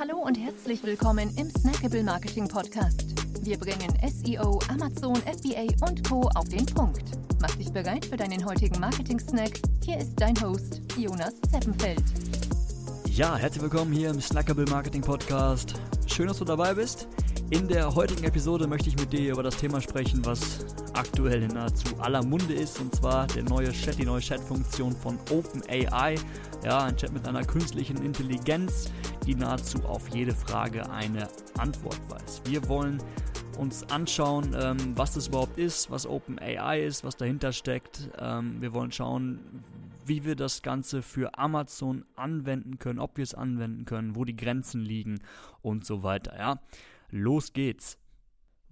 Hallo und herzlich willkommen im Snackable Marketing Podcast. Wir bringen SEO, Amazon, FBA und Co. auf den Punkt. Mach dich bereit für deinen heutigen Marketing-Snack. Hier ist dein Host, Jonas Zeppenfeld. Ja, herzlich willkommen hier im Snackable Marketing Podcast. Schön, dass du dabei bist. In der heutigen Episode möchte ich mit dir über das Thema sprechen, was aktuell in nahezu aller Munde ist, und zwar der neue Chat, die neue Chat-Funktion von OpenAI. Ja, ein Chat mit einer künstlichen Intelligenz, die nahezu auf jede Frage eine Antwort weiß. Wir wollen uns anschauen, ähm, was das überhaupt ist, was OpenAI ist, was dahinter steckt. Ähm, wir wollen schauen, wie wir das Ganze für Amazon anwenden können, ob wir es anwenden können, wo die Grenzen liegen und so weiter. Ja, los geht's.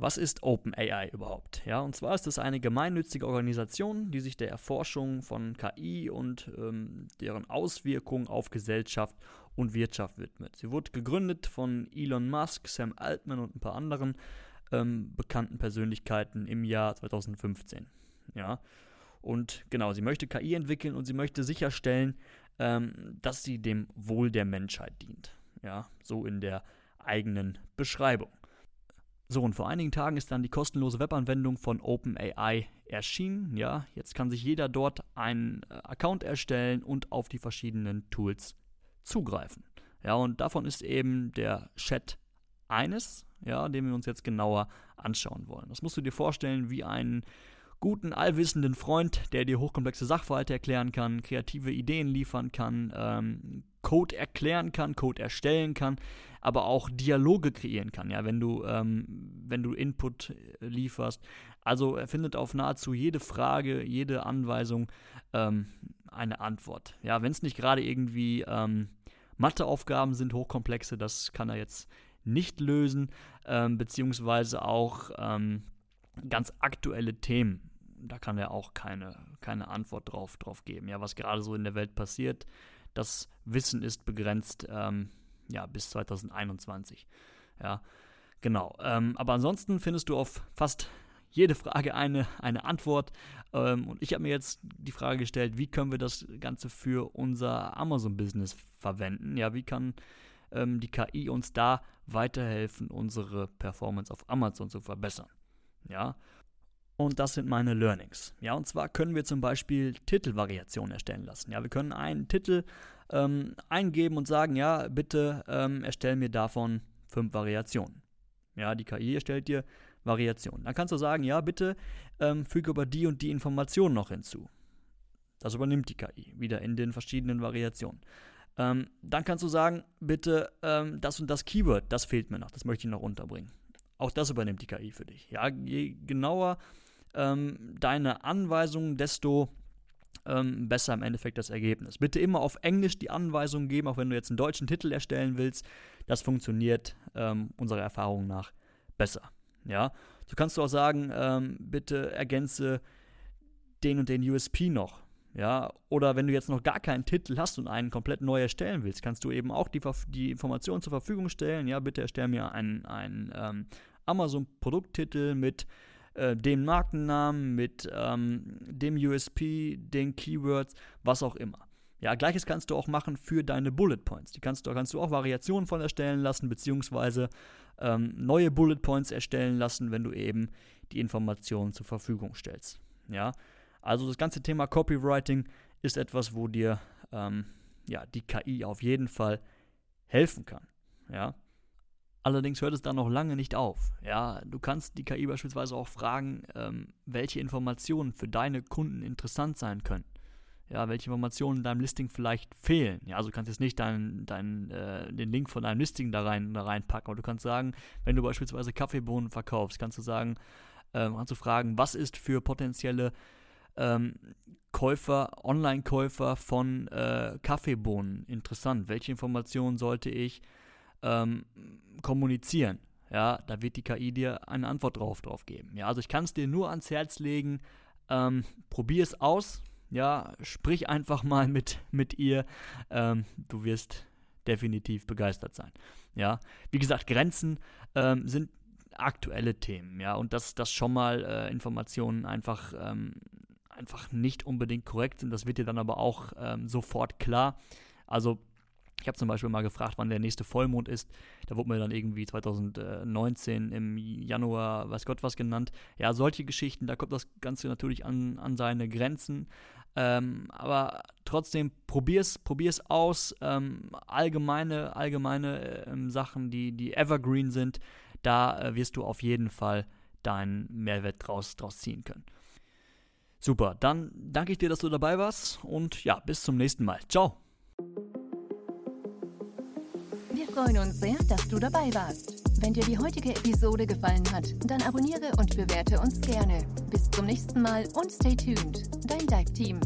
Was ist OpenAI überhaupt? Ja, und zwar ist es eine gemeinnützige Organisation, die sich der Erforschung von KI und ähm, deren Auswirkungen auf Gesellschaft und Wirtschaft widmet. Sie wurde gegründet von Elon Musk, Sam Altman und ein paar anderen ähm, bekannten Persönlichkeiten im Jahr 2015. Ja, und genau, sie möchte KI entwickeln und sie möchte sicherstellen, ähm, dass sie dem Wohl der Menschheit dient. Ja, so in der eigenen Beschreibung. So, und vor einigen Tagen ist dann die kostenlose Webanwendung von OpenAI erschienen. Ja, jetzt kann sich jeder dort einen äh, Account erstellen und auf die verschiedenen Tools zugreifen. Ja, und davon ist eben der Chat eines, ja, den wir uns jetzt genauer anschauen wollen. Das musst du dir vorstellen wie einen guten, allwissenden Freund, der dir hochkomplexe Sachverhalte erklären kann, kreative Ideen liefern kann, ähm, Code erklären kann, Code erstellen kann, aber auch Dialoge kreieren kann, ja, wenn du, ähm, wenn du Input äh, lieferst. Also er findet auf nahezu jede Frage, jede Anweisung ähm, eine Antwort. Ja, wenn es nicht gerade irgendwie ähm, Matheaufgaben sind, hochkomplexe, das kann er jetzt nicht lösen, ähm, beziehungsweise auch ähm, ganz aktuelle Themen da kann er auch keine, keine Antwort drauf, drauf geben. Ja, was gerade so in der Welt passiert, das Wissen ist begrenzt ähm, ja, bis 2021. Ja, genau. Ähm, aber ansonsten findest du auf fast jede Frage eine, eine Antwort. Ähm, und ich habe mir jetzt die Frage gestellt, wie können wir das Ganze für unser Amazon-Business verwenden? Ja, wie kann ähm, die KI uns da weiterhelfen, unsere Performance auf Amazon zu verbessern? Ja, und das sind meine Learnings. Ja, und zwar können wir zum Beispiel Titelvariationen erstellen lassen. Ja, wir können einen Titel ähm, eingeben und sagen, ja, bitte ähm, erstell mir davon fünf Variationen. Ja, die KI erstellt dir Variationen. Dann kannst du sagen, ja, bitte ähm, füge aber die und die Informationen noch hinzu. Das übernimmt die KI wieder in den verschiedenen Variationen. Ähm, dann kannst du sagen, bitte ähm, das und das Keyword, das fehlt mir noch, das möchte ich noch unterbringen. Auch das übernimmt die KI für dich. Ja, je genauer ähm, deine Anweisungen, desto ähm, besser im Endeffekt das Ergebnis. Bitte immer auf Englisch die Anweisungen geben, auch wenn du jetzt einen deutschen Titel erstellen willst. Das funktioniert ähm, unserer Erfahrung nach besser. Ja, du kannst auch sagen, ähm, bitte ergänze den und den USP noch. Ja, oder wenn du jetzt noch gar keinen Titel hast und einen komplett neu erstellen willst, kannst du eben auch die, die Informationen zur Verfügung stellen. Ja, bitte erstell mir einen, einen ähm, Amazon-Produkttitel mit äh, dem Markennamen, mit ähm, dem USP, den Keywords, was auch immer. Ja, gleiches kannst du auch machen für deine Bullet Points. Die kannst du, kannst du auch Variationen von erstellen lassen, beziehungsweise ähm, neue Bullet Points erstellen lassen, wenn du eben die Informationen zur Verfügung stellst. Ja, also das ganze Thema Copywriting ist etwas, wo dir ähm, ja, die KI auf jeden Fall helfen kann. Ja, Allerdings hört es dann noch lange nicht auf. Ja, du kannst die KI beispielsweise auch fragen, ähm, welche Informationen für deine Kunden interessant sein können. Ja, welche Informationen in deinem Listing vielleicht fehlen. Ja, also du kannst jetzt nicht dein, dein, äh, den Link von deinem Listing da, rein, da reinpacken, aber du kannst sagen, wenn du beispielsweise Kaffeebohnen verkaufst, kannst du sagen, ähm, kannst du fragen, was ist für potenzielle ähm, Käufer, Online-Käufer von äh, Kaffeebohnen interessant? Welche Informationen sollte ich ähm, kommunizieren. Ja, da wird die KI dir eine Antwort drauf, drauf geben. Ja, also ich kann es dir nur ans Herz legen, ähm, probier es aus. Ja, sprich einfach mal mit, mit ihr. Ähm, du wirst definitiv begeistert sein. Ja, wie gesagt, Grenzen ähm, sind aktuelle Themen. Ja, und dass das schon mal äh, Informationen einfach, ähm, einfach nicht unbedingt korrekt sind, das wird dir dann aber auch ähm, sofort klar. Also Ich habe zum Beispiel mal gefragt, wann der nächste Vollmond ist. Da wurde mir dann irgendwie 2019 im Januar, weiß Gott was genannt. Ja, solche Geschichten, da kommt das Ganze natürlich an, an seine Grenzen. Ähm, aber trotzdem, probier's, probier's aus. Ähm, allgemeine, allgemeine äh, Sachen, die, die evergreen sind, da äh, wirst du auf jeden Fall deinen Mehrwert draus, draus ziehen können. Super, dann danke ich dir, dass du dabei warst und ja, bis zum nächsten Mal. Ciao. Wir freuen uns sehr, dass du dabei warst. Wenn dir die heutige Episode gefallen hat, dann abonniere und bewerte uns gerne. Bis zum nächsten Mal und stay tuned. Dein Dive Team.